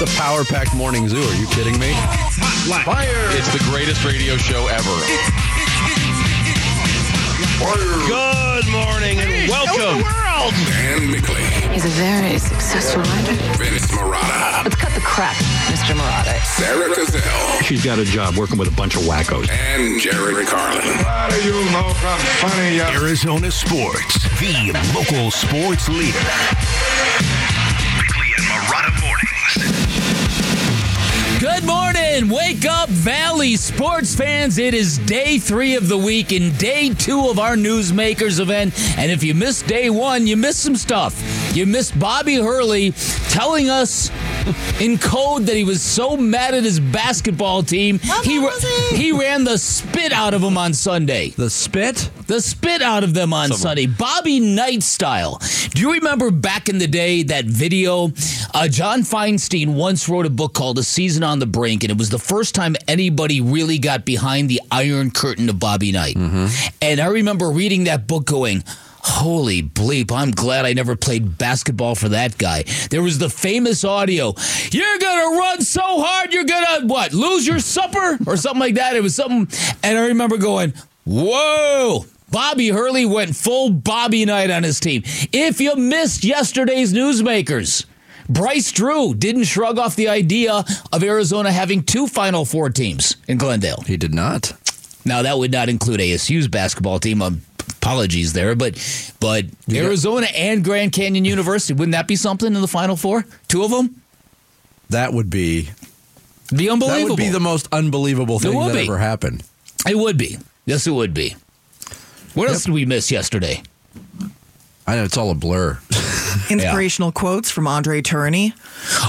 The Power Packed Morning Zoo. Are you kidding me? Fire! It's the greatest radio show ever. Good morning and welcome. Dan Bickley, He's a very successful writer. Vince Marotta, Let's cut the crap, Mr. Marotta. Sarah Gazelle, She's got a job working with a bunch of wackos. and Jared Carlin. What do you know from funny? Arizona Sports, the local sports leader. Wake up, Valley sports fans. It is day three of the week and day two of our Newsmakers event. And if you missed day one, you missed some stuff. You missed Bobby Hurley telling us in code that he was so mad at his basketball team. He, ra- he ran the spit out of him on Sunday. The spit? The spit out of them on Sunday, Bobby Knight style. Do you remember back in the day that video? Uh, John Feinstein once wrote a book called A Season on the Brink, and it was the first time anybody really got behind the iron curtain of Bobby Knight. And I remember reading that book going, Holy bleep, I'm glad I never played basketball for that guy. There was the famous audio, You're gonna run so hard, you're gonna, what, lose your supper? Or something like that. It was something, and I remember going, Whoa! Bobby Hurley went full Bobby Knight on his team. If you missed yesterday's newsmakers, Bryce Drew didn't shrug off the idea of Arizona having two Final Four teams in Glendale. He did not. Now that would not include ASU's basketball team. Um, apologies there, but but Arizona and Grand Canyon University wouldn't that be something in the Final Four? Two of them That would be be that unbelievable. would be the most unbelievable thing that be. ever happened. it would be. Yes, it would be. What else did we miss yesterday? I know it's all a blur. Inspirational quotes from Andre Tourigny.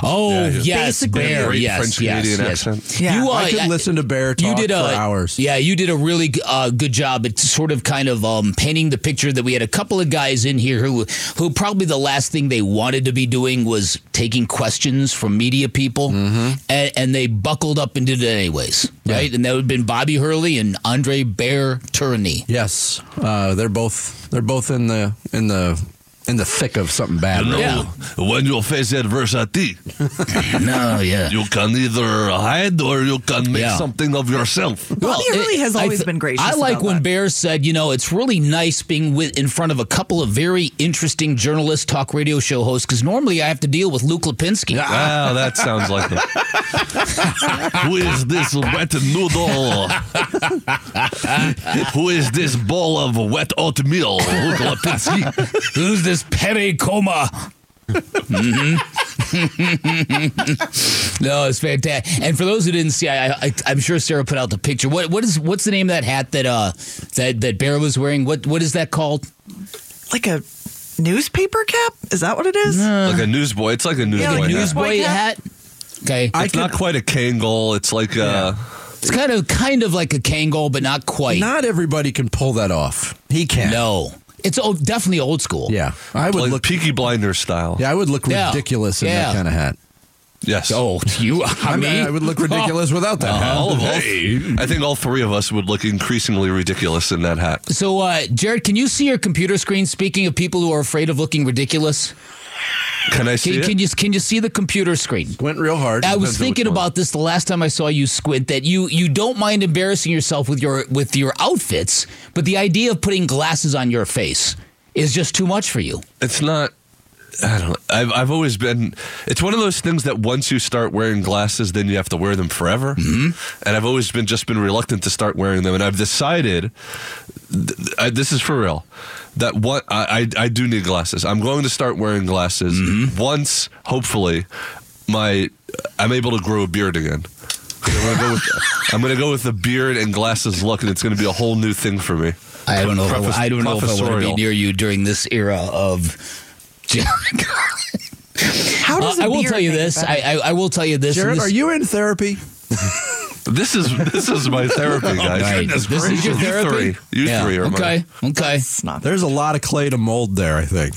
Oh Yeah, yes, Basically- Bear. Yes, French yes, Canadian yes. accent. Yeah. You, uh, I could listen to Bear talk you did a, for hours. Yeah, you did a really uh, good job at sort of kind of um, painting the picture that we had a couple of guys in here who who probably the last thing they wanted to be doing was taking questions from media people, Mm-hmm. and, and they buckled up and did it anyways, right? And that would have been Bobby Hurley and Andre Bear Tourigny. Yes, uh, they're both they're both in the in the uh, in the thick of something bad. right Yeah. When you face adversity, no, yeah. you can either hide or you can make Yeah. something of yourself. Well, Bobby Hurley has I always th- been gracious. I like about when that. Bear said, you know, it's really nice being with, in front of a couple of very interesting journalist talk radio show hosts because normally I have to deal with Luke Lipinski. Wow, ah, that sounds like it. Who is this wet noodle? Who is this bowl of wet oatmeal? Lipinski. Who's this Perry Como? no, it's fantastic. And for those who didn't see, I, I, I'm sure Sarah put out the picture. What, what is what's the name of that hat that uh that that Bear was wearing? What what is that called? like a newspaper cap. Is that what it is? Like a newsboy. It's like a newsboy. like a hat. Newsboy Newsboy hat. hat? Okay, It's not quite a Kangol. It's like uh it's kind of kind of like a Kangol, but not quite. Not everybody can pull that off. He can. no, it's oh, definitely old school. Yeah, I would like look. Peaky Blinder style. Yeah, I would look Yeah. ridiculous in Yeah. that kind of hat. Yes. Oh, you? I, I, mean, mean, I would look ridiculous without that hat. all of us. I think all three of us would look increasingly ridiculous in that hat. So, uh, Jared, can you see your computer screen? Speaking of people who are afraid of looking ridiculous, Can I see can, it? can you can you see the computer screen? Went real hard. I was thinking about this the last time I saw you squint. That you you don't mind embarrassing yourself with your with your outfits, but the idea of putting glasses on your face is just too much for you. It's not. I don't. know. I've I've always been. It's one of those things that once you start wearing glasses, then you have to wear them forever. Mm-hmm. And I've always been just been reluctant to start wearing them. And I've decided, I, this is for real, that what I, I I do need glasses. I'm going to start wearing glasses once, hopefully, my I'm able to grow a beard again. I'm gonna go with I'm gonna go with the beard and glasses look, and it's gonna be a whole new thing for me. I don't know. If I, I don't know if I want to be near you during this era of. How does Uh, a I will tell you this. I, I I will tell you this. Jared, this- are you in therapy? This is this is my therapy, guys. Right. This is your You therapy. three. You Yeah. three are okay. Okay. Not. There's a lot of clay to mold there. I think.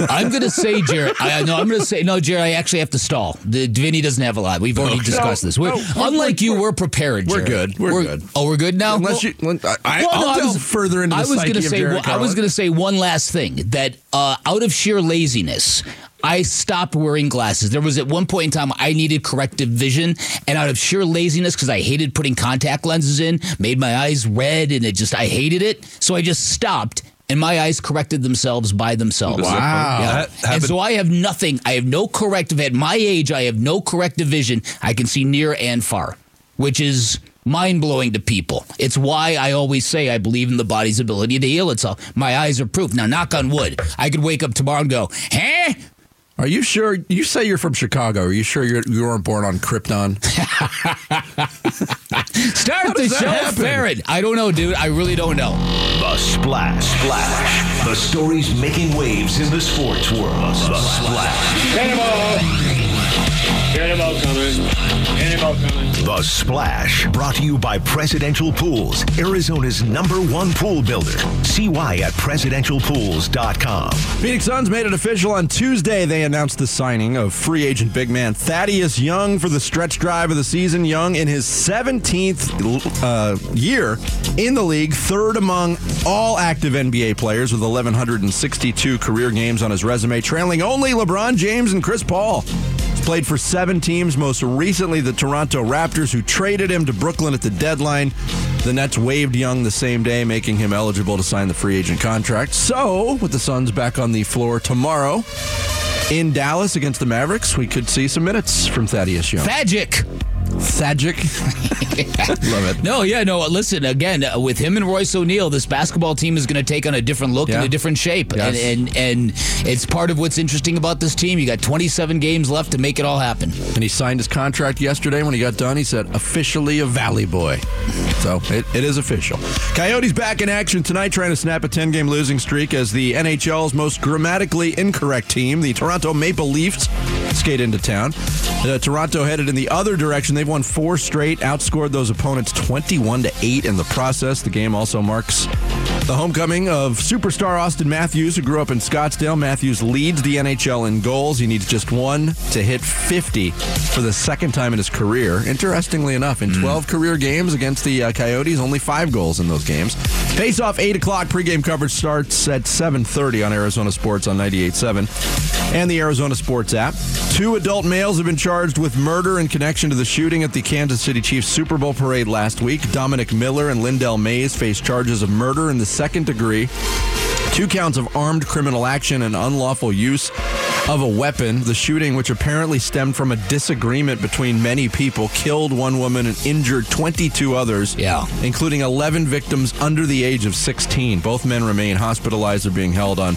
I'm going to say, Jared. I no, I'm going to say no, Jared. I actually have to stall. The Vinny doesn't have a lot. We've already discussed this. We're, no, we're- unlike you, we're- we're prepared. we're good. We're good. Oh, we're good now. Unless Well- you, I, I, Well, I'll no, I was- further into I was psyche gonna of say. Well, I was going to say one last thing that uh, out of sheer laziness, I stopped wearing glasses. There was at one point in time I needed corrective vision, and out of sheer laziness, because I hated putting contact lenses in, made my eyes red, and it just I hated it. So I just stopped. And my eyes corrected themselves by themselves. Wow. Yeah. And so I have nothing. I have no corrective. At my age, I have no corrective vision. I can see near and far, which is mind blowing to people. It's why I always say I believe in the body's ability to heal itself. My eyes are proof. Now, knock on wood, I could wake up tomorrow and go, huh? Are you sure? You say you're from Chicago. Are you sure you're, you weren't born on Krypton? Start the show, happen? Farron. I don't know, dude. I really don't know. The Splash. Splash. The stories making waves in the sports world. The Splash. Cannonball! Cannonball coming. Cannonball coming. The Splash. Brought to you by Presidential Pools, Arizona's number one pool builder. See why at presidentialpools.com. Phoenix Suns made it official on Tuesday. They announced the signing of free agent big man Thaddeus Young for the stretch drive of the season. Young in his 17th uh, year in the league, third among all active NBA players with 1,162 career games on his resume, trailing only LeBron James and Chris Paul. Played for seven teams, most recently the Toronto Raptors, who traded him to Brooklyn at the deadline. The Nets waived Young the same day, making him eligible to sign the free agent contract. So, with the Suns back on the floor tomorrow in Dallas against the Mavericks, we could see some minutes from Thaddeus Young. Thagic. Thagic. Love it. No, yeah, no. Listen, again, uh, with him and Royce O'Neal, this basketball team is going to take on a different look Yeah. and a different shape, Yes. and, and and it's part of what's interesting about this team. You got 27 games left to make it all happen. And he signed his contract yesterday. When he got done, he said, officially a Valley Boy. So it, it is official. Coyotes back in action tonight, trying to snap a 10 game losing streak as the NHL's most grammatically incorrect team, the Toronto Maple Leafs, skate into town. Uh, Toronto headed in the other direction. They've won four straight, outscored those opponents 21 to 8 in the process. The game also marks the homecoming of superstar Auston Matthews, who grew up in Scottsdale. Matthews leads the NHL in goals. He needs just one to hit 50 for the second time in his career. Interestingly enough, in 12 career games against the uh, Coyotes, only five goals in those games. Face off 8 o'clock. Pregame coverage starts at 7.30 on Arizona Sports on 98.7 and the Arizona Sports app. Two adult males have been charged with murder in connection to the shooting at the Kansas City Chiefs Super Bowl parade last week. Dominic Miller and Lyndell Mays face charges of murder in the second degree, two counts of armed criminal action and unlawful use of a weapon. The shooting, which apparently stemmed from a disagreement between many people, killed one woman and injured 22 others, Yeah. including 11 victims under the age of 16. Both men remain hospitalized or being held on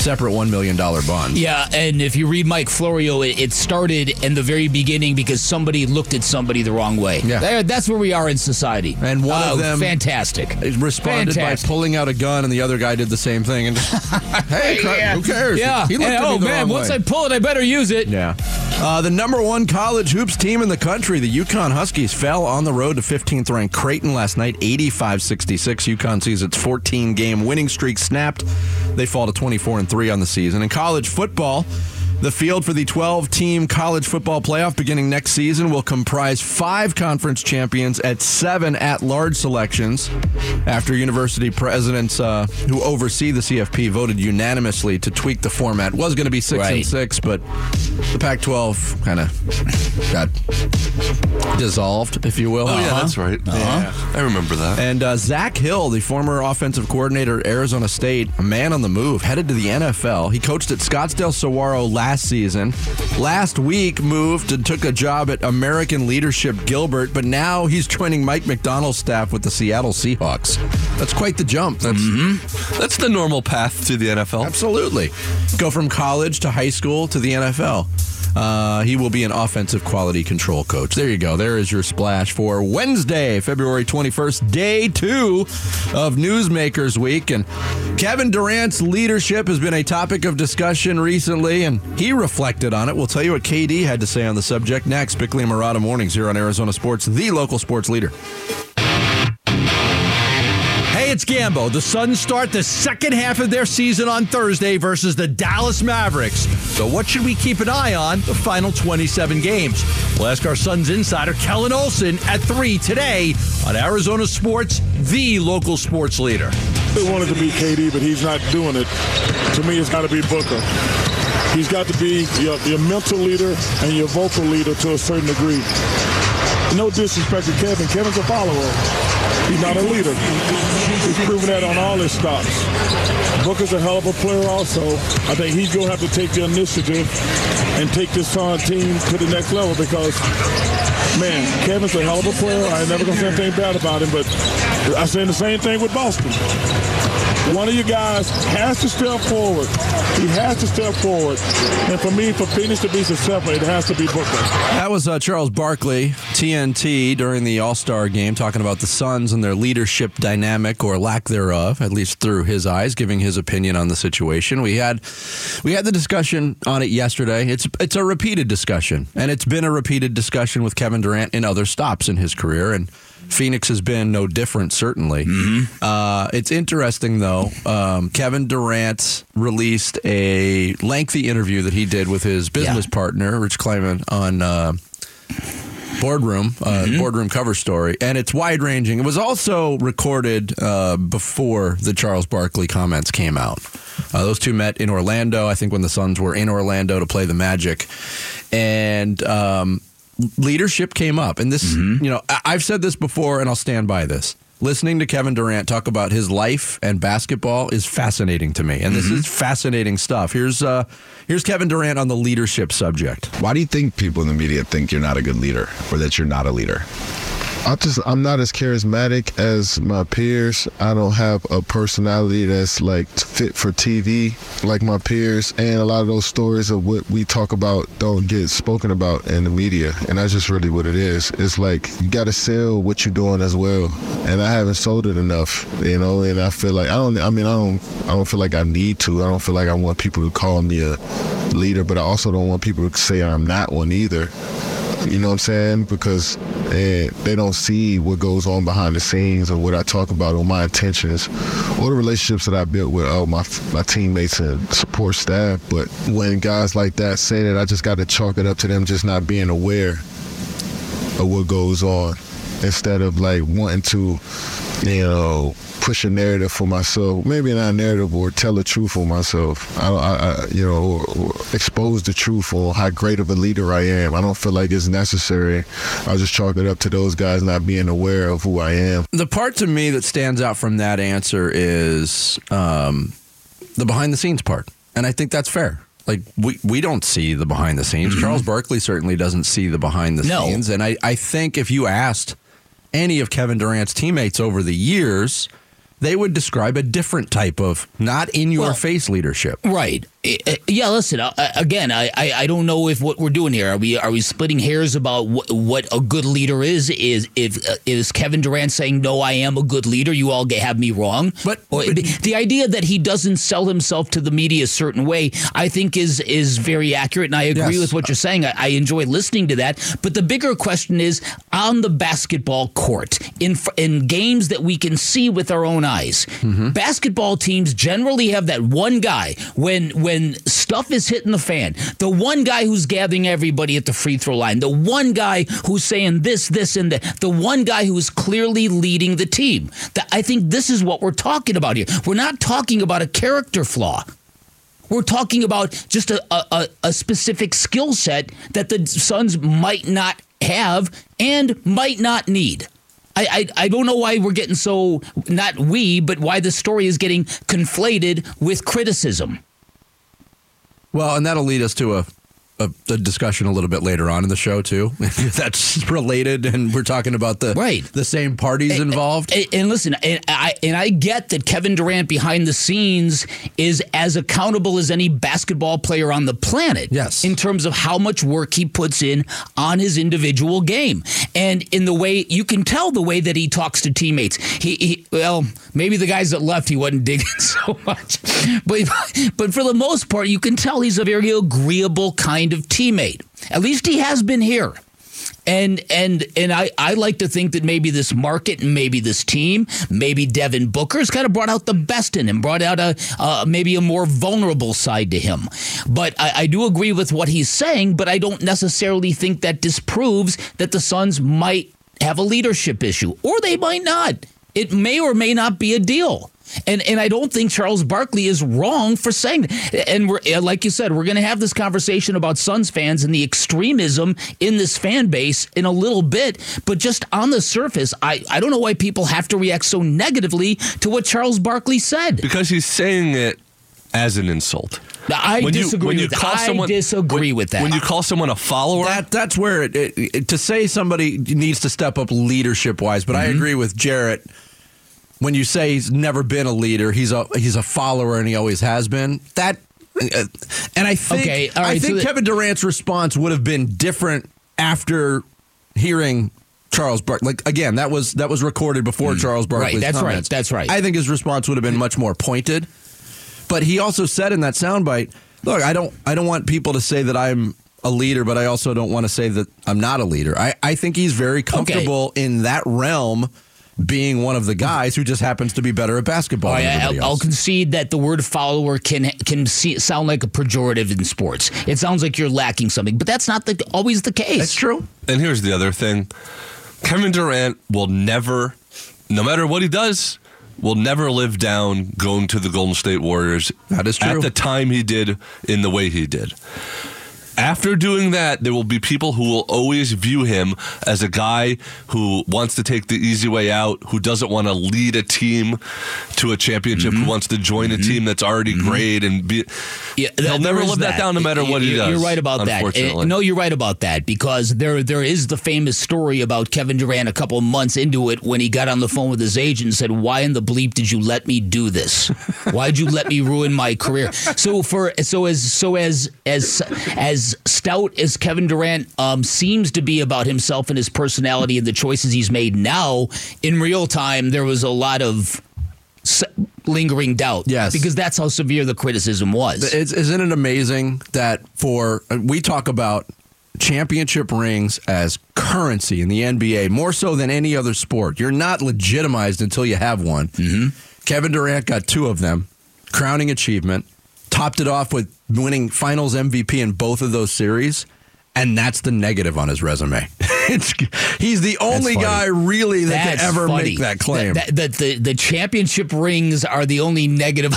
separate $1 million bond. Yeah, and if you read Mike Florio, it, it started in the very beginning because somebody looked at somebody the wrong way. Yeah. That's where we are in society. And one Oh, of them fantastic. responded Fantastic. by pulling out a gun, and the other guy did the same thing. And just, hey, cra- who cares? Yeah. he looked And, at me oh the man, wrong once way. I pull it, I better use it. Yeah. Uh, the number one college hoops team in the country, the UConn Huskies, fell on the road to 15th ranked Creighton last night, 85 66. UConn sees its 14 game winning streak snapped. They fall to 24 and 3 on the season. In college football, the field for the 12 team college football playoff beginning next season will comprise five conference champions at seven at large selections after university presidents uh, who oversee the CFP voted unanimously to tweak the format. Was going to be six and six, but the Pac 12 kind of got dissolved, if you will. Oh, yeah, that's right. Yeah, I remember that. And uh, Zak Hill, the former offensive coordinator at Arizona State, a man on the move, headed to the NFL. He coached at Scottsdale Saguaro last season. Last week, moved and took a job at American Leadership Gilbert, but now he's joining Mike Macdonald's staff with the Seattle Seahawks. That's quite the jump. That's mm-hmm. That's the normal path to the NFL. Absolutely. Go from college to high school to the NFL. Uh, he will be an offensive quality control coach. There you go. There is your splash for Wednesday, February 21st, day two of Newsmakers Week. And Kevin Durant's leadership has been a topic of discussion recently, and he reflected on it. We'll tell you what KD had to say on the subject next. Bickley and Marotta Mornings here on Arizona Sports, the local sports leader. It's Gambo. The Suns start the second half of their season on Thursday versus the Dallas Mavericks. So, what should we keep an eye on the final 27 games? We'll ask our Suns insider, Kellan Olson, at 3 today on Arizona Sports, the local sports leader. They wanted to be KD, but he's not doing it. To me, it's got to be Booker. He's got to be your, your mental leader and your vocal leader to a certain degree. No disrespect to Kevin. Kevin's a follower. He's not a leader. He's proven that on all his stops. Booker's a hell of a player also. I think he's going to have to take the initiative and take this Sun team to the next level because, man, Kevin's a hell of a player. I ain't never going to say anything bad about him, but I say the same thing with Boston. One of you guys has to step forward. He has to step forward. And for me, for Phoenix to be successful, it has to be Booker. That was uh, Charles Barkley, TNT, during the All Star game, talking about the Suns and their leadership dynamic or lack thereof, at least through his eyes, giving his opinion on the situation. We had we had the discussion on it yesterday. It's it's a repeated discussion, and it's been a repeated discussion with Kevin Durant in other stops in his career, and Phoenix has been no different, certainly. Uh, it's interesting, though. Um, Kevin Durant released a lengthy interview that he did with his business partner, Rich Kleiman, on. Uh, Boardroom, uh, boardroom cover story, and it's wide ranging. It was also recorded uh, before the Charles Barkley comments came out. Uh, those two met in Orlando, I think, when the Suns were in Orlando to play the Magic, and um, leadership came up. And this, you know, I- I've said this before, and I'll stand by this. Listening to Kevin Durant talk about his life and basketball is fascinating to me, and this is fascinating stuff. Here's uh, here's Kevin Durant on the leadership subject. Why do you think people in the media think you're not a good leader or that you're not a leader? I just I'm not as charismatic as my peers. I don't have a personality that's like fit for TV like my peers, and a lot of those stories of what we talk about don't get spoken about in the media, and that's just really what it is. It's like you got to sell what you're doing as well, and I haven't sold it enough, you know. And I feel like I don't. I mean, I don't. I don't feel like I need to. I don't feel like I want people to call me a leader, but I also don't want people to say I'm not one either. You know what I'm saying? Because eh, they don't see what goes on behind the scenes or what I talk about or my intentions or the relationships that I built with oh, my my teammates and support staff. But when guys like that say that, I just got to chalk it up to them just not being aware of what goes on instead of like wanting to, you know, push a narrative for myself. Maybe not a narrative or tell the truth for myself. I, I, I you know, or, or expose the truth or how great of a leader I am. I don't feel like it's necessary. I'll just chalk it up to those guys not being aware of who I am. The part to me that stands out from that answer is um, the behind the scenes part. And I think that's fair. Like, we, we don't see the behind the scenes. Charles Barkley certainly doesn't see the behind the No. scenes. And I, I think if you asked any of Kevin Durant's teammates over the years, they would describe a different type of not in your face leadership. Right. Yeah. Listen. Again, I, I I don't know if what we're doing here are we are we splitting hairs about what, what a good leader is? Is if uh, is Kevin Durant saying no, I am a good leader? You all have me wrong. But, the, the idea that he doesn't sell himself to the media a certain way, I think is is very accurate, and I agree Yes. with what you're saying. I, I enjoy listening to that. But the bigger question is on the basketball court in in games that we can see with our own eyes. Basketball teams generally have that one guy when when stuff is hitting the fan, the one guy who's gathering everybody at the free throw line, the one guy who's saying this, this, and that, the one guy who is clearly leading the team. That I think this is what we're talking about here. We're not talking about a character flaw. We're talking about just a, a, a- a specific skill set that the Suns might not have and might not need. I, I, I don't know why we're getting so, not we, but why the story is getting conflated with criticism. Well, and that'll lead us to a, a, a discussion a little bit later on in the show too. That's related, and we're talking about the right the same parties involved. And, and listen, and I and I get that Kevin Durant behind the scenes is as accountable as any basketball player on the planet. Yes. In terms of how much work he puts in on his individual game, and in the way you can tell the way that he talks to teammates. He, he well, maybe the guys that left he wasn't digging so much, but but for the most part, you can tell he's a very agreeable kind of teammate. At least he has been here. And and and I, I like to think that maybe this market and maybe this team, maybe Devin Booker's kind of brought out the best in him, brought out a uh, maybe a more vulnerable side to him. But I, I do agree with what he's saying, but I don't necessarily think that disproves that the Suns might have a leadership issue, or they might not. It may or may not be a deal. And and I don't think Charles Barkley is wrong for saying that. And we're uh, like you said, we're going to have this conversation about Suns fans and the extremism in this fan base in a little bit. But just on the surface, I, I don't know why people have to react so negatively to what Charles Barkley said. Because he's saying it as an insult. I disagree with that. I disagree when, with that. When you call someone a follower, That that's where it, it, it- to say somebody needs to step up leadership wise. But I Mm-hmm. agree with Jarrett. When you say he's never been a leader, he's a he's a follower and he always has been. That uh, and I think Okay, all I right, so think that- Kevin Durant's response would have been different after hearing Charles Barkley. Like again, that was that was recorded before Charles Barkley's Mm. Right, that's right, comments. that's right. I think his response would have been much more pointed. But he also said in that soundbite, "Look, I don't, I don't want people to say that I'm a leader, but I also don't want to say that I'm not a leader. I, I think he's very comfortable in that realm, being one of the guys who just happens to be better at basketball. All than oh, right, I'll, I'll concede that the word follower can can see, sound like a pejorative in sports. It sounds like you're lacking something, but that's not the, always the case. That's true. And here's the other thing Kevin Durant will never, no matter what he does, will never live down going to the Golden State Warriors That is true. at the time he did in the way he did. After doing that, there will be people who will always view him as a guy who wants to take the easy way out, who doesn't want to lead a team to a championship, Mm-hmm. who wants to join a team that's already great and be. Yeah, He'll never live that down no matter what he You're- does, You're right about that. Uh, no, you're right about that because there there is the famous story about Kevin Durant a couple months into it when he got on the phone with his agent and said, "Why in the bleep did you let me do this? Why'd you let me ruin my career?" So for so as so as as as stout as Kevin Durant um, seems to be about himself and his personality and the choices he's made now, in real time there was a lot of lingering doubt. Yes. because that's how severe the criticism was. It's, isn't it amazing that for we talk about championship rings as currency in the NBA more so than any other sport. You're not legitimized until you have one. Mm-hmm. Kevin Durant got two of them, crowning achievement. Topped it off with winning Finals MVP in both of those series, and that's the negative on his resume. it's, he's the only guy really that That's can ever funny. make that claim. That, that- the the championship rings are the only negative.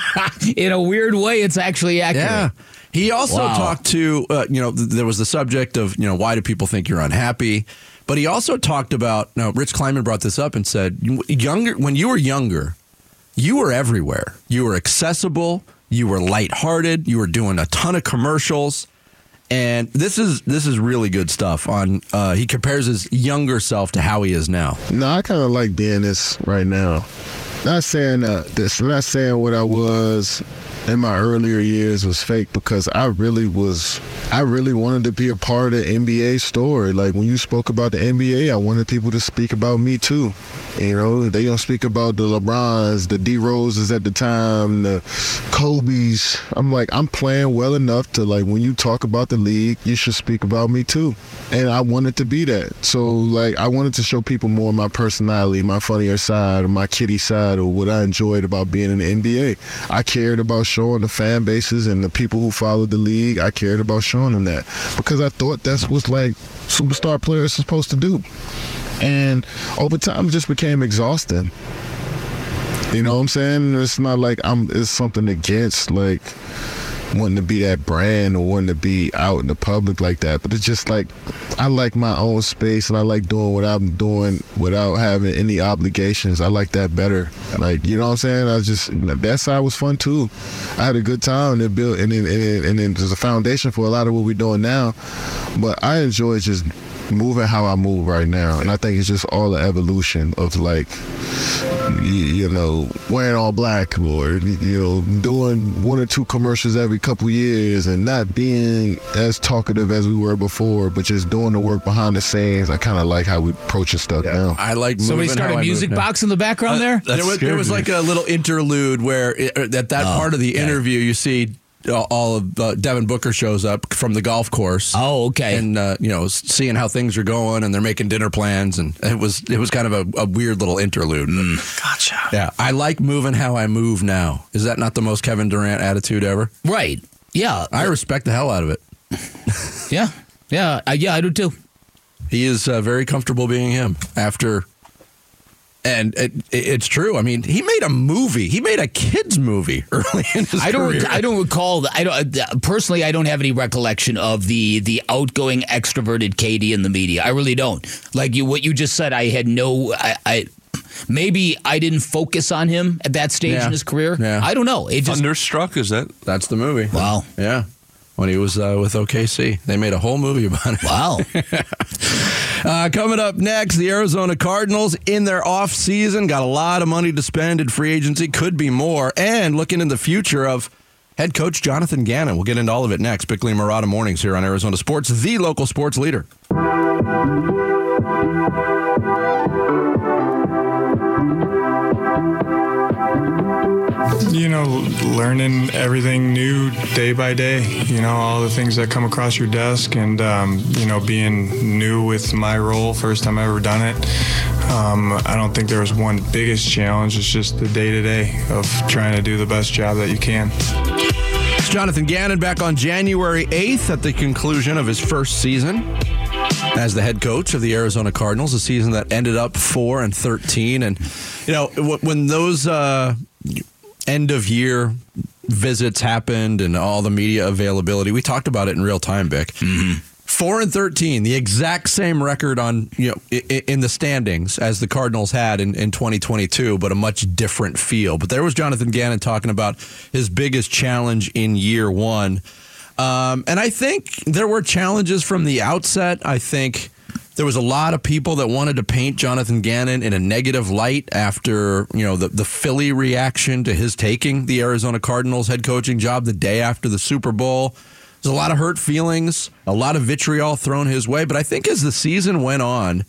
In a weird way, it's actually accurate. Yeah. He also Wow. talked to, uh, you know, th- there was the subject of, you know, why do people think you're unhappy? But he also talked about, now, Rich Kleiman brought this up and said, younger, when you were younger, you were everywhere. You were accessible. You were lighthearted. You were doing a ton of commercials. And this is this is really good stuff. On uh, he compares his younger self to how he is now. No, I kind of like being this right now. Not saying uh, this, not saying what I was in my earlier years was fake because I really was, I really wanted to be a part of the NBA story. Like when you spoke about the NBA, I wanted people to speak about me too. You know, they don't speak about the LeBrons, the D Roses at the time, the Kobe's. I'm like, I'm playing well enough to like when you talk about the league, you should speak about me too. And I wanted to be that. So like I wanted to show people more of my personality, my funnier side, my kitty side, or what I enjoyed about being in the NBA. I cared about showing the fan bases and the people who followed the league. I cared about showing them that because I thought that's what like superstar players are supposed to do. And over time, it just became exhausting. You know what I'm saying? It's not like I'm. It's something against like wanting to be that brand or wanting to be out in the public like that. But it's just like I like my own space and I like doing what I'm doing without having any obligations. I like that better. Like you know what I'm saying? I just that side was fun too. I had a good time and it built and then and then, there's a foundation for a lot of what we're doing now. But I enjoy just moving how I move right now, and I think it's just all the evolution of like you, you know, wearing all black or, you know, doing one or two commercials every couple years and not being as talkative as we were before, but just doing the work behind the scenes. I kind of like how we approach approaching stuff now. I like Somebody moving started how I a music move now. box in the background there. there was, there was like a little interlude where it, at that Oh, part of the okay. interview you see uh, all of uh, Devin Booker shows up from the golf course. Oh, okay. And uh, you know, seeing how things are going, and they're making dinner plans, and it was it was kind of a, a weird little interlude. Mm. Gotcha. Yeah, I like moving how I move now. Is that not the most Kevin Durant attitude ever? Right. Yeah. I respect the hell out of it. Yeah. Yeah. Uh, yeah, I do too. He is uh, very comfortable being him after And it, it's true. I mean, he made a movie. He made a kids movie early in his I don't. career. I don't recall. I don't uh, personally. I don't have any recollection of the the outgoing, extroverted KD in the media. I really don't. Like you, what you just said. I had no. I. I Maybe I didn't focus on him at that stage Yeah. in his career. Yeah. I don't know. It just Thunderstruck is that? That's the movie. Wow. Yeah. When he was uh, with OKC, they made a whole movie about it. wow. Uh, coming up next, the Arizona Cardinals in their off season got a lot of money to spend in free agency, could be more, and looking in the future of head coach Jonathan Gannon. We'll get into all of it next. Bickley and Marotta mornings here on Arizona Sports, the local sports leader. You know, learning everything new day by day. You know, all the things that come across your desk, and um, you know, being new with my role, first time I've ever done it. Um, I don't think there was one biggest challenge. It's just the day to day of trying to do the best job that you can. It's Jonathan Gannon back on January 8th at the conclusion of his first season as the head coach of the Arizona Cardinals, a season that ended up 4 and 13 and you know when those uh, end of year visits happened and all the media availability, we talked about it in real time, Vic. Four and thirteen, the exact same record on you know in the standings as the Cardinals had in, in 2022, but a much different feel. But there was Jonathan Gannon talking about his biggest challenge in year one, um, and I think there were challenges from the outset. I think there was a lot of people that wanted to paint Jonathan Gannon in a negative light after you know the the Philly reaction to his taking the Arizona Cardinals head coaching job the day after the Super Bowl. There's a lot of hurt feelings, a lot of vitriol thrown his way. But I think as the season went on,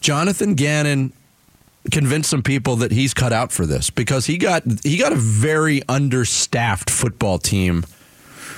Jonathan Gannon convinced some people that he's cut out for this because he got he got a very understaffed football team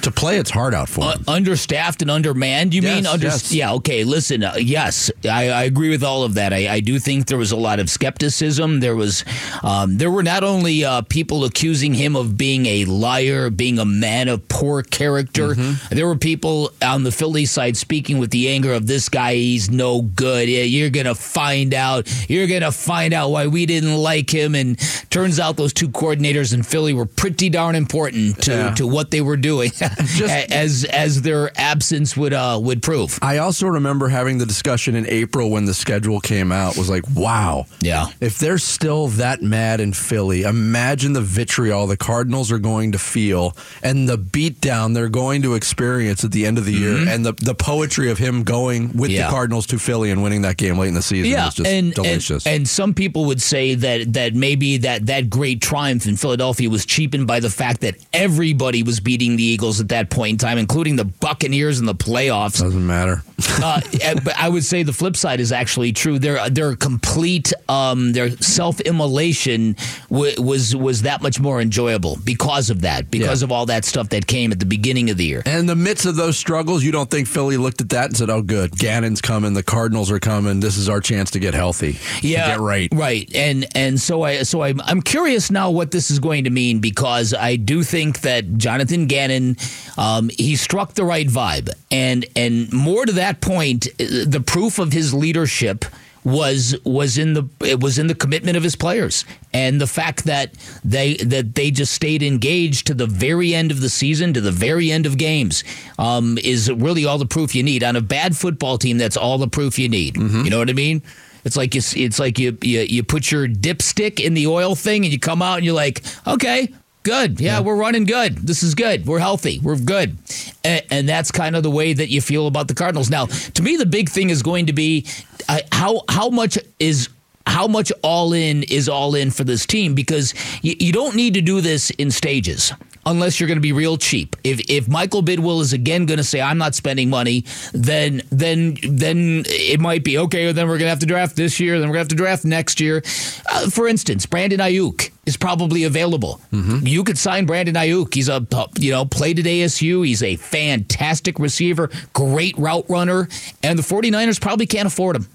to play its hard out for him. Uh, understaffed and undermanned. You mean Yes, under? yes. Yeah. Okay. Listen. Uh, yes, I, I agree with all of that. I, I do think there was a lot of skepticism. There was, um, there were not only uh, people accusing him of being a liar, being a man of poor character. Mm-hmm. There were people on the Philly side speaking with the anger of this guy. He's no good. Yeah, You're gonna find out. You're gonna find out why we didn't like him. And turns out those two coordinators in Philly were pretty darn important to, Yeah. to what they were doing, as as their absence would uh, would prove. I also remember having the discussion in April when the schedule came out. Was like, wow, yeah. If they're still that mad in Philly, imagine the vitriol the Cardinals are going to feel and the beatdown they're going to experience at the end of the year, and the the poetry of him going with Mm-hmm. Yeah. the Cardinals to Philly and winning that game late in the season Yeah, was just and, delicious. And, and some people would say that that maybe that that great triumph in Philadelphia was cheapened by the fact that everybody was beating the Eagles at that point in time, including the Buccaneers in the playoffs. Doesn't matter. uh, eh, but I would say the flip side is actually true. Their their complete um, their self immolation w- was was that much more enjoyable because of that, because Yeah. of all that stuff that came at the beginning of the year. And in the midst of those struggles, you don't think Philly looked at that and said, "Oh, good, Gannon's coming, the Cardinals are coming. This is our chance to get healthy, to yeah, get right." right. And and so I so I'm I'm curious now what this is going to mean because I do think that Jonathan Gannon, um, he struck the right vibe, and and more to that point, uh, the proof of his leadership was was in the it was in the commitment of his players. And the fact that they that they just stayed engaged to the very end of the season to the very end of games um, is really all the proof you need. On a bad football team that's all the proof you need. You know what I mean? It's like you it's like you, you you put your dipstick in the oil thing and you come out and you're like okay good. Yeah, we're running good. This is good. We're healthy. We're good. And, and that's kind of the way that you feel about the Cardinals. Now to me the big thing is going to be uh, how how much is how much all in is all in for this team? Because you, you don't need to do this in stages unless you're going to be real cheap. If if Michael Bidwill is again going to say I'm not spending money, then then then it might be okay. Then we're going to have to draft this year. Then we're going to have to draft next year. Uh, for instance, Brandon Aiyuk is probably available. You could sign Brandon Aiyuk. He's a you know played at ASU. He's a fantastic receiver, great route runner, and the 49ers probably can't afford him.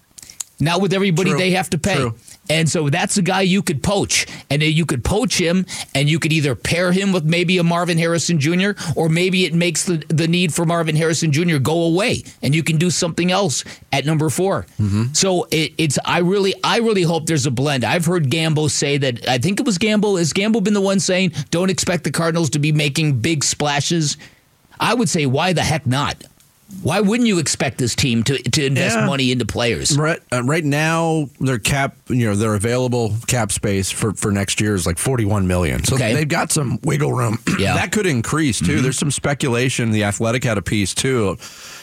Not with everybody True. they have to pay. True. And so that's a guy you could poach. And you could poach him and you could either pair him with maybe a Marvin Harrison Jr. or maybe it makes the, the need for Marvin Harrison Jr. go away and you can do something else at number 4 mm-hmm. So it, it's I really I really hope there's a blend. I've heard Gambo say that I think it was Gambo. Has Gambo been the one saying don't expect the Cardinals to be making big splashes? I would say why the heck not? Why wouldn't you expect this team to, to invest Yeah. money into players? Right, uh, right now, their cap, you know, their available cap space for, for next year is like 41 million. So Okay. they've got some wiggle room. Yeah. that could increase too. There's some speculation. The Athletic had a piece too.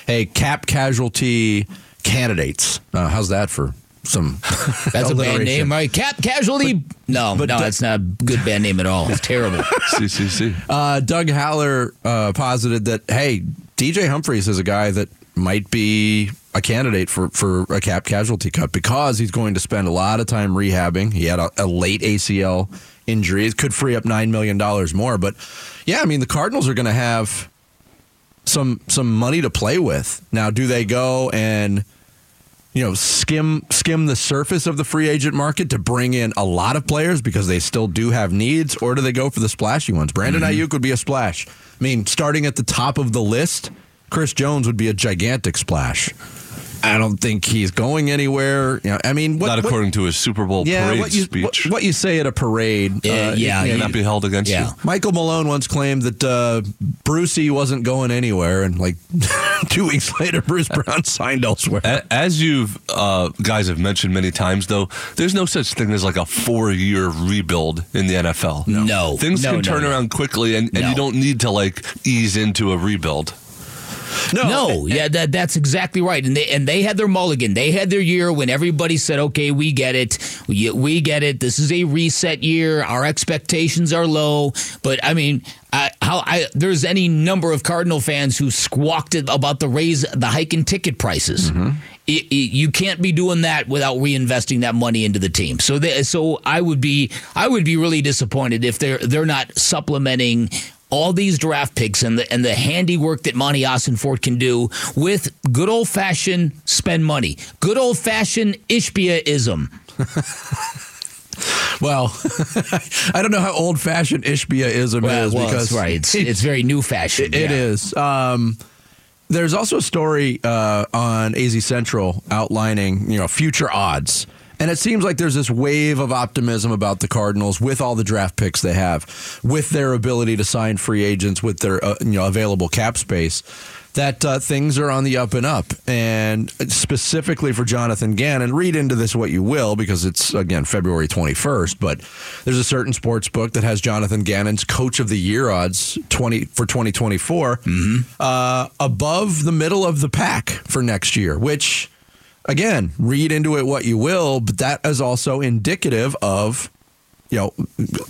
Hey, cap casualty candidates. Uh, how's that for some? That's a band alliteration? name, right? Cap Casualty. no, but no, the- that's not a good band name at all. It's terrible. CCC. Uh, Doug Haller uh, posited that hey, DJ Humphries is a guy that might be a candidate for, for a cap casualty cut because he's going to spend a lot of time rehabbing. He had a, a late ACL injury. It could free up nine million dollars more. But yeah, I mean the Cardinals are going to have some some money to play with. Now, do they go and you know skim skim the surface of the free agent market to bring in a lot of players because they still do have needs, or do they go for the splashy ones? Brandon mm-hmm. Aiyuk would be a splash. I mean, starting at the top of the list, Chris Jones would be a gigantic splash. I don't think he's going anywhere. You know, I mean, what, Not what- according to his Super Bowl yeah, parade what you, speech. What, what you say at a parade, Yeah, uh, yeah, you- Cannot be held against Yeah. you. Michael Malone once claimed that uh, Brucey wasn't going anywhere, and like two weeks later, Bruce Brown signed elsewhere. As you've uh, guys have mentioned many times, though, there's no such thing as like a four-year rebuild in the NFL. No. things No, can no, turn no. around quickly, and, and No. you don't need to like ease into a rebuild. No, yeah, that, that's exactly right. And they and they had their mulligan. They had their year when everybody said, "Okay, we get it. We, we get it. This is a reset year. Our expectations are low." But I mean, I, how I there's any number of Cardinal fans who squawked about the raise, the hike in ticket prices. Mm-hmm. I- I- you can't be doing that without reinvesting that money into the team. So, they, so I would be, I would be really disappointed if they're they're not supplementing all these draft picks and the and the handiwork that Monti Ossenfort can do with good old fashioned spend money, good old fashioned Ishbiaism. Well, I don't know how old fashioned Ishbiaism Well, is well, because it's right, it's it's very new fashioned. It yeah. is. Um, there's also a story uh, on AZ Central outlining, you know, future odds. And it seems like there's this wave of optimism about the Cardinals with all the draft picks they have, with their ability to sign free agents, with their uh, you know available cap space, that uh, things are on the up and up. And specifically for Jonathan Gannon, read into this what you will, because it's again February 21st. But there's a certain sports book that has Jonathan Gannon's Coach of the Year odds 20 for 2024 uh, above the middle of the pack for next year, which again, read into it what you will, but that is also indicative of, you know,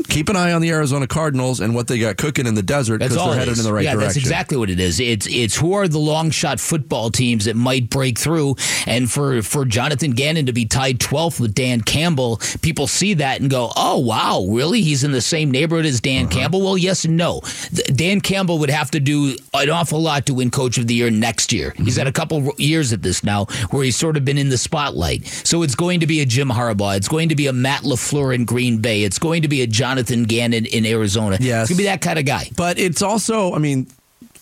keep an eye on the Arizona Cardinals and what they got cooking in the desert because they're headed in the right yeah, direction. that's exactly what it is. It's it's who are the long shot football teams that might break through, and for for Jonathan Gannon to be tied 12th with Dan Campbell, people see that and go, "Oh wow, really? He's in the same neighborhood as Dan Uh-huh. Campbell?" Well, yes and no. Dan Campbell would have to do an awful lot to win Coach of the Year next year. He's Mm-hmm. had a couple years at this now where he's sort of been in the spotlight. So it's going to be a Jim Harbaugh. It's going to be a Matt Lafleur in Green Bay. It's going to be a Jonathan Gannon in Arizona. Yes. it's gonna be that kind of guy. But it's also, I mean,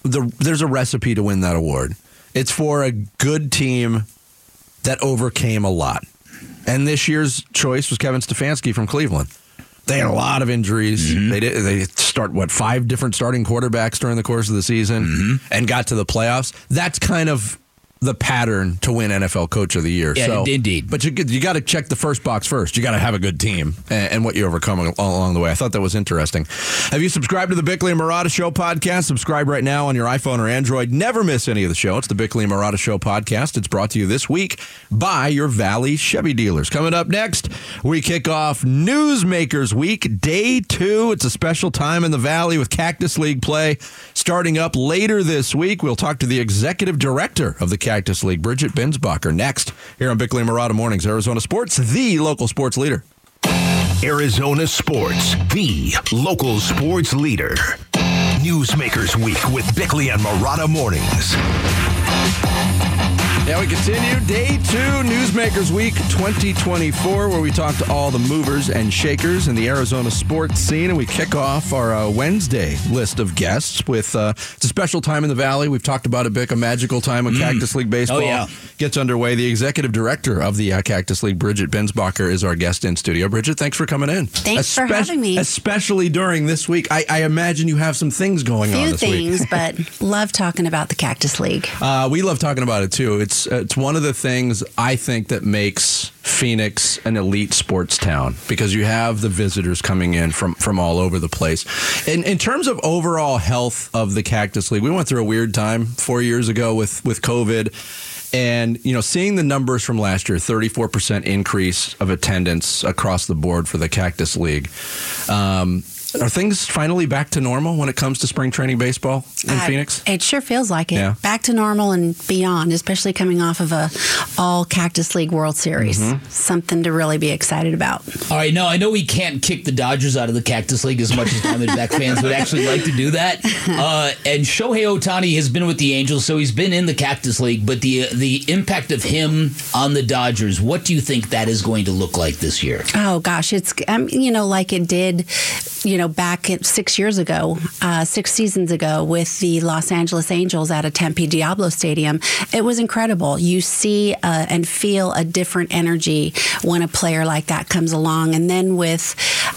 the, there's a recipe to win that award. It's for a good team that overcame a lot. And this year's choice was Kevin Stefanski from Cleveland. They had a lot of injuries. Mm-hmm. They did. They start what five different starting quarterbacks during the course of the season, mm-hmm. and got to the playoffs. That's kind of the pattern to win NFL Coach of the Year. Yeah, so, indeed. But you you got to check the first box first. You got to have a good team and, and what you overcome along the way. I thought that was interesting. Have you subscribed to the Bickley and Marotta Show podcast? Subscribe right now on your iPhone or Android. Never miss any of the show. It's the Bickley and Marotta Show podcast. It's brought to you this week by your Valley Chevy dealers. Coming up next, we kick off Newsmakers Week, day two. It's a special time in the Valley with Cactus League play starting up later this week. We'll talk to the executive director of the Cactus League, Bridget Binsbacher, next here on Bickley and Marotta Mornings, Arizona Sports, the local sports leader. Arizona Sports, the local sports leader. Newsmakers Week with Bickley and Marotta Mornings. Yeah, we continue day two, Newsmakers Week 2024, where we talk to all the movers and shakers in the Arizona sports scene. And we kick off our uh, Wednesday list of guests with uh, it's a special time in the Valley. We've talked about it, Bick, a magical time when Cactus League Baseball Oh, yeah. gets underway. The executive director of the uh, Cactus League, Bridget Binsbacher, is our guest in studio. Bridget, thanks for coming in. Thanks for having me. Especially during this week. I, I imagine you have some things going on few this week. things, but love talking about the Cactus League. Uh, we love talking about it too. It's it's one of the things I think that makes Phoenix an elite sports town because you have the visitors coming in from from all over the place. In in terms of overall health of the Cactus League, we went through a weird time four years ago with with COVID. And you know, seeing the numbers from last year, thirty-four percent increase of attendance across the board for the Cactus League. Um, are things finally back to normal when it comes to spring training baseball in Uh, Phoenix? It sure feels like it. Yeah. Back to normal and beyond, especially coming off of a all Cactus League World Series. Mm-hmm. Something to really be excited about. All right, no, I know we can't kick the Dodgers out of the Cactus League as much as Diamondback fans would actually like to do that. Uh, and Shohei Ohtani has been with the Angels, so he's been in the Cactus League. But the the impact of him on the Dodgers, what do you think that is going to look like this year? Oh gosh, it's um, you know like it did, you know back six years ago, uh, six seasons ago with the Los Angeles Angels at a Tempe Diablo Stadium. It was incredible. You see uh, and feel a different energy when a player like that comes along, and then with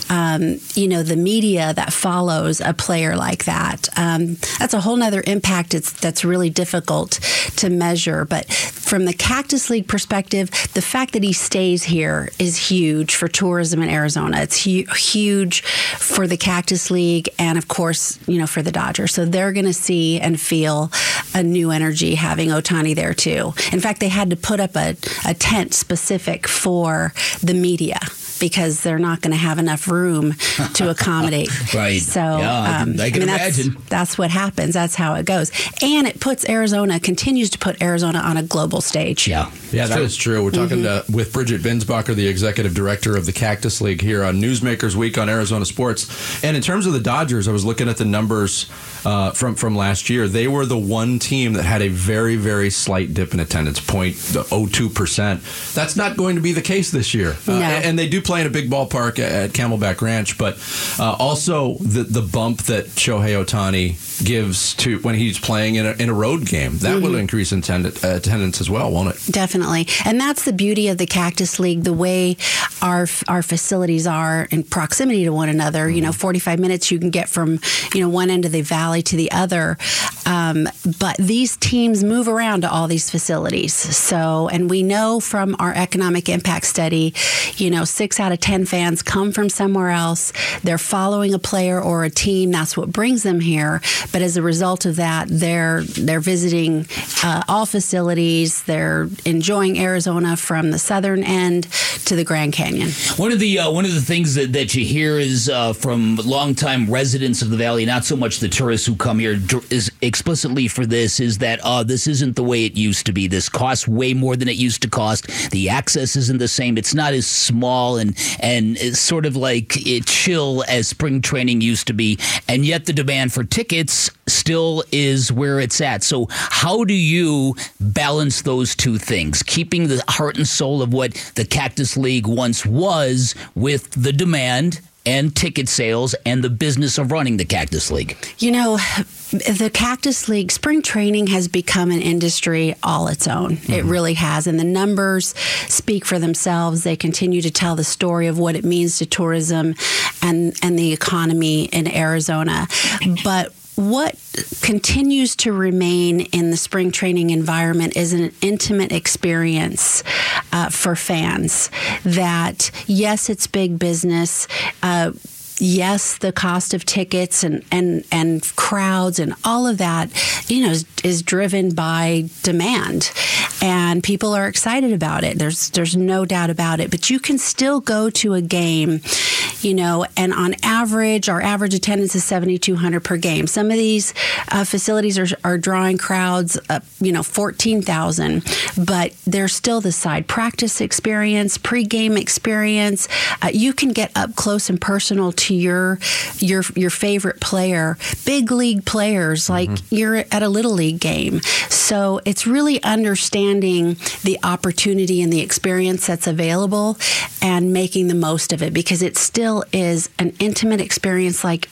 um, you know the media that follows a player like that, um, that's a whole nother impact. It's that's really difficult to measure, but from the Cactus League perspective, the fact that he stays here is huge for tourism in Arizona. It's hu- huge for the Cactus League and, of course, you know, for the Dodgers. So they're going to see and feel a new energy having Ohtani there too. In fact, they had to put up a, a tent specific for the media. Because they're not going to have enough room to accommodate. Right. So Yeah, I can- um, I can that's- imagine. that's what happens. That's how it goes. And it puts Arizona, continues to put Arizona on a global stage. Yeah. Yeah, that is true. We're talking to, with Bridget Binsbacher, the executive director of the Cactus League here on Newsmakers Week on Arizona Sports. And in terms of the Dodgers, I was looking at the numbers uh, from from last year. They were the one team that had a very very slight dip in attendance, 0.02 percent. That's not going to be the case this year. Uh, No. and they do play in a big ballpark at Camelback Ranch, but uh, also the the bump that Shohei Ohtani gives to when he's playing in a, in a road game that will increase attend- attendance as well, won't it? Definitely. And that's the beauty of the Cactus League, the way our our facilities are in proximity to one another. You know, 45 minutes you can get from, you know, one end of the valley to the other. Um, but these teams move around to all these facilities. So, and we know from our economic impact study, you know, six out of 10 fans come from somewhere else. They're following a player or a team. That's what brings them here. But as a result of that, they're they're visiting uh, all facilities. They're enjoying Arizona from the southern end to the Grand Canyon. One of the uh, one of the things that, that you hear is uh, from longtime residents of the valley, not so much the tourists who come here, is explicitly for this is that uh, this isn't the way it used to be. This costs way more than it used to cost. The access isn't the same. It's not as small and and sort of like chill as spring training used to be, and yet the demand for tickets still is where it's at. So how do you balance those two things, keeping the heart and soul of what the Cactus League once was with the demand? And ticket sales and the business of running the Cactus League. You know, the Cactus League spring training has become an industry all its own. It mm-hmm. really has. And the numbers speak for themselves. They continue to tell the story of what it means to tourism and, and the economy in Arizona. But what continues to remain in the spring training environment is an intimate experience uh, for fans. That, yes, it's big business. Uh, yes, the cost of tickets and, and, and crowds and all of that, you know, is, is driven by demand. And people are excited about it. There's there's no doubt about it. But you can still go to a game, you know, and on average, our average attendance is 7,200 per game. Some of these uh, facilities are, are drawing crowds, up, you know, 14,000, but there's still the side practice experience, pregame experience. Uh, you can get up close and personal to to your your your favorite player, big league players like you're at a little league game. So it's really understanding the opportunity and the experience that's available and making the most of it because it still is an intimate experience like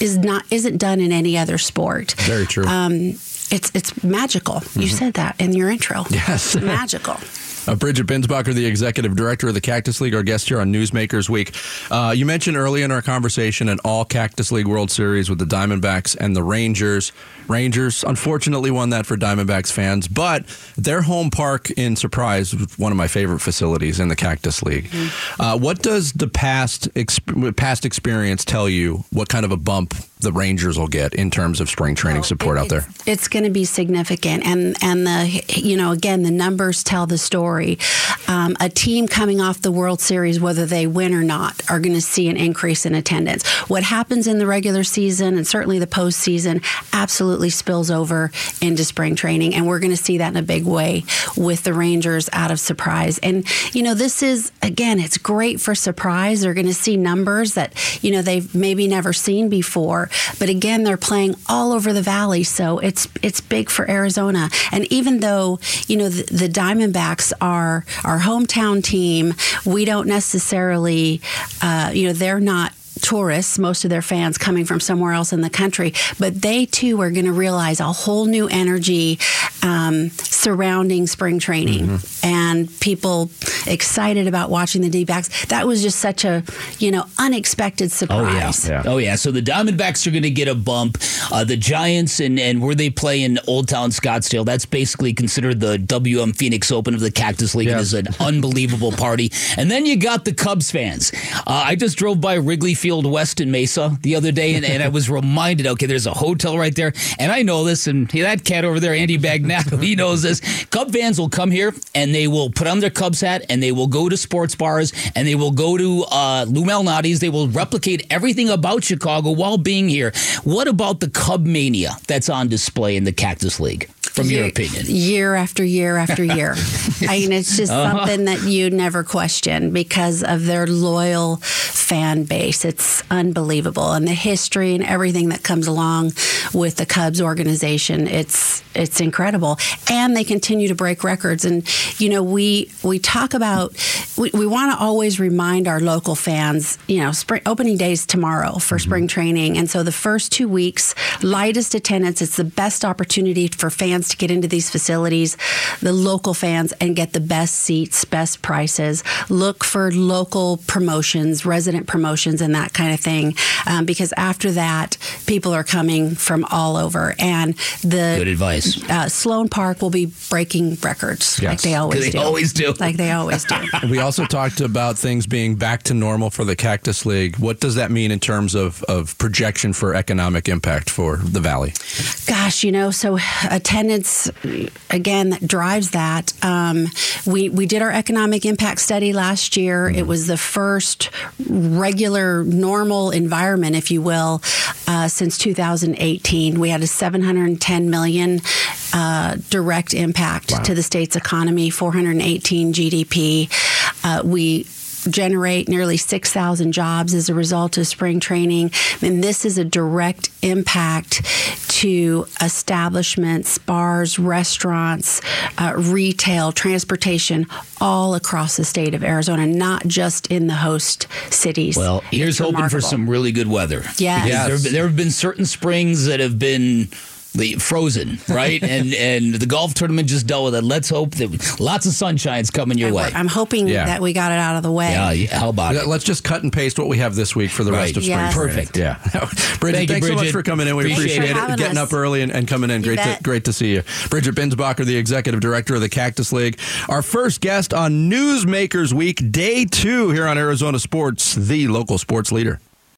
is not isn't done in any other sport. Very true. Um, it's it's magical. You said that in your intro. Yes. Magical. Uh, Bridget Binsbacher, the executive director of the Cactus League, our guest here on Newsmakers Week. Uh, you mentioned early in our conversation an all Cactus League World Series with the Diamondbacks and the Rangers. Rangers unfortunately won that for Diamondbacks fans, but their home park in Surprise was one of my favorite facilities in the Cactus League. Uh, what does the past exp- past experience tell you? What kind of a bump the Rangers will get in terms of spring training support out there? It's going to be significant, and and the you know again the numbers tell the story. Um, a team coming off the World Series, whether they win or not, are going to see an increase in attendance. What happens in the regular season and certainly the postseason absolutely spills over into spring training, and we're going to see that in a big way with the Rangers out of Surprise. And you know this is again, it's great for Surprise. They're going to see numbers that you know they've maybe never seen before, but again, they're playing all over the valley, so it's it's big for Arizona. And even though you know the, the Diamondbacks are our hometown team, we don't necessarily, uh, you know, they're not tourists, most of their fans coming from somewhere else in the country, but they too are going to realize a whole new energy um, surrounding spring training and people excited about watching the D-backs. That was just such a, you know, unexpected surprise. Oh yeah. Oh yeah. So the Diamondbacks are going to get a bump. Uh, the Giants and and where they play in Old Town Scottsdale, that's basically considered the WM Phoenix Open of the Cactus League. and is an unbelievable party. And then you got the Cubs fans. Uh, I just drove by Wrigley Field West in Mesa the other day, and, and I was reminded. Okay, there's a hotel right there, and I know this. And hey, that cat over there, Andy Bagnall, he knows this. Cub fans will come here and they will put on their Cubs hat and they will go to sports bars and they will go to uh, Lou Malnati's. They will replicate everything about Chicago while being here. What about the Cub mania that's on display in the Cactus League? From your Year- opinion, year after year after year. I mean, it's just Uh-huh. something that you never question because of their loyal fan base. It's unbelievable, and the history and everything that comes along with the Cubs organization. It's it's incredible, and they continue to break records. And you know, we we talk about we, we want to always remind our local fans. You know, spring opening days tomorrow for spring training, and so the first two weeks, lightest attendance. It's the best opportunity for fans to get into these facilities, the local fans, and get the best seats, best prices. Look for local promotions, resident promotions, and that kind of thing. Um, because after that, people are coming from all over, and the Good advice. Uh, Sloan Park will be breaking records like Yes. they always do. They do. always do. Like they always do. we also talked about things being back to normal for the Cactus League. What does that mean in terms of, of projection for economic impact for the Valley? Gosh, you know, so attendance again that drives that. Um, we we did our economic impact study last year. It was the first regular, normal environment, if you will, uh, since 2018. We had a 710 million uh, direct impact to the state's economy, 418 GDP. Uh, we generate nearly 6,000 jobs as a result of spring training. And this is a direct impact to establishments, bars, restaurants, uh, retail, transportation, all across the state of Arizona, not just in the host cities. Well, here's hoping for some really good weather. Yes. Yes. There, there have been certain springs that have been the- frozen, right? and and the golf tournament just dealt with it. Let's hope that lots of sunshine's coming your way. I'm hoping Yeah. that we got it out of the way. Yeah, yeah, how about it? Let's just cut and paste what we have this week for the Right. rest of spring. Yes. training. Perfect. Yeah. Bridget, Thank you, thanks so much for coming in. We Appreciate appreciate, it. it. Getting us. up early and, and coming in. Great to, great to see you. Bridget Binsbacher, the executive director of the Cactus League. Our first guest on Newsmakers Week, day two here on Arizona Sports, the local sports leader.